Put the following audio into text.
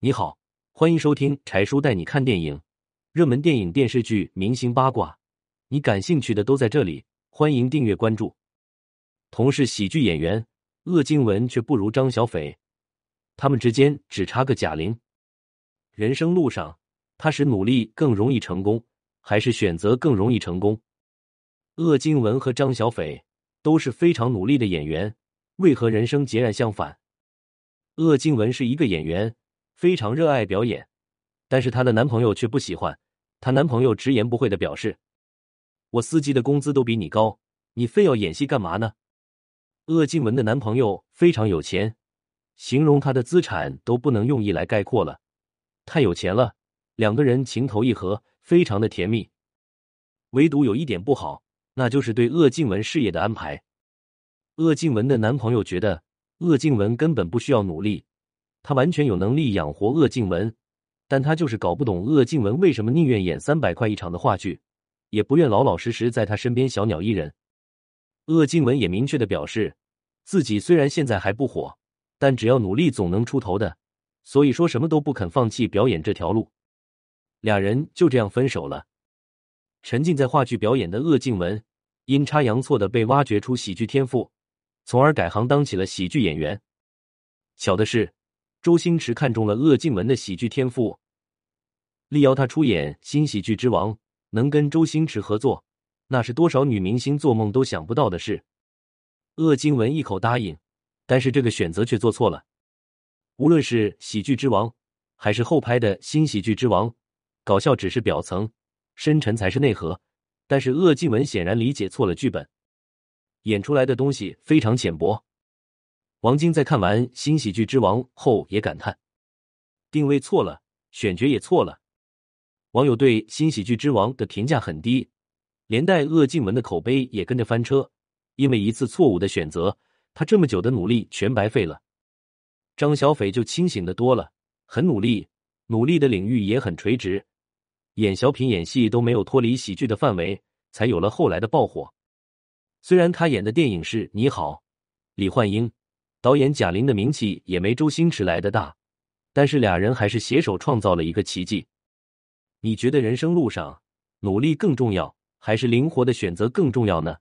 你好，欢迎收听柴叔带你看电影，热门电影、电视剧、明星八卦，你感兴趣的都在这里。欢迎订阅关注。同是喜剧演员，鄂靖文却不如张小斐，他们之间只差个贾玲。人生路上，他是努力更容易成功，还是选择更容易成功？鄂靖文和张小斐都是非常努力的演员，为何人生截然相反？鄂靖文是一个演员，非常热爱表演，但是她的男朋友却不喜欢。她男朋友直言不讳的表示：“我司机的工资都比你高，你非要演戏干嘛呢？”鄂静文的男朋友非常有钱，形容他的资产都不能用亿来概括了，太有钱了。两个人情投意合，非常的甜蜜。唯独有一点不好，那就是对鄂静文事业的安排。鄂静文的男朋友觉得。鄂静文根本不需要努力，他完全有能力养活鄂靖文，但他就是搞不懂鄂靖文为什么宁愿演三百块一场的话剧，也不愿老老实实在他身边小鸟依人。鄂靖文也明确的表示，自己虽然现在还不火，但只要努力总能出头的，所以说什么都不肯放弃表演这条路。俩人就这样分手了。沉浸在话剧表演的鄂靖文，阴差阳错的被挖掘出喜剧天赋。从而改行当起了喜剧演员。巧的是，周星驰看中了鄂靖文的喜剧天赋，力邀他出演《新喜剧之王》，能跟周星驰合作，那是多少女明星做梦都想不到的事。鄂靖文一口答应，但是这个选择却做错了。无论是《喜剧之王》还是后拍的《新喜剧之王》，搞笑只是表层，深沉才是内核。但是鄂靖文显然理解错了剧本。演出来的东西非常浅薄。王晶在看完《新喜剧之王》后也感叹：定位错了，选角也错了。网友对《新喜剧之王》的评价很低，连带鄂靖文的口碑也跟着翻车。因为一次错误的选择，他这么久的努力全白费了。张小斐就清醒的多了，很努力，努力的领域也很垂直，演小品、演戏都没有脱离喜剧的范围，才有了后来的爆火。虽然他演的电影是《你好》，李焕英导演贾玲的名气也没周星驰来的大，但是俩人还是携手创造了一个奇迹。你觉得人生路上努力更重要，还是灵活的选择更重要呢？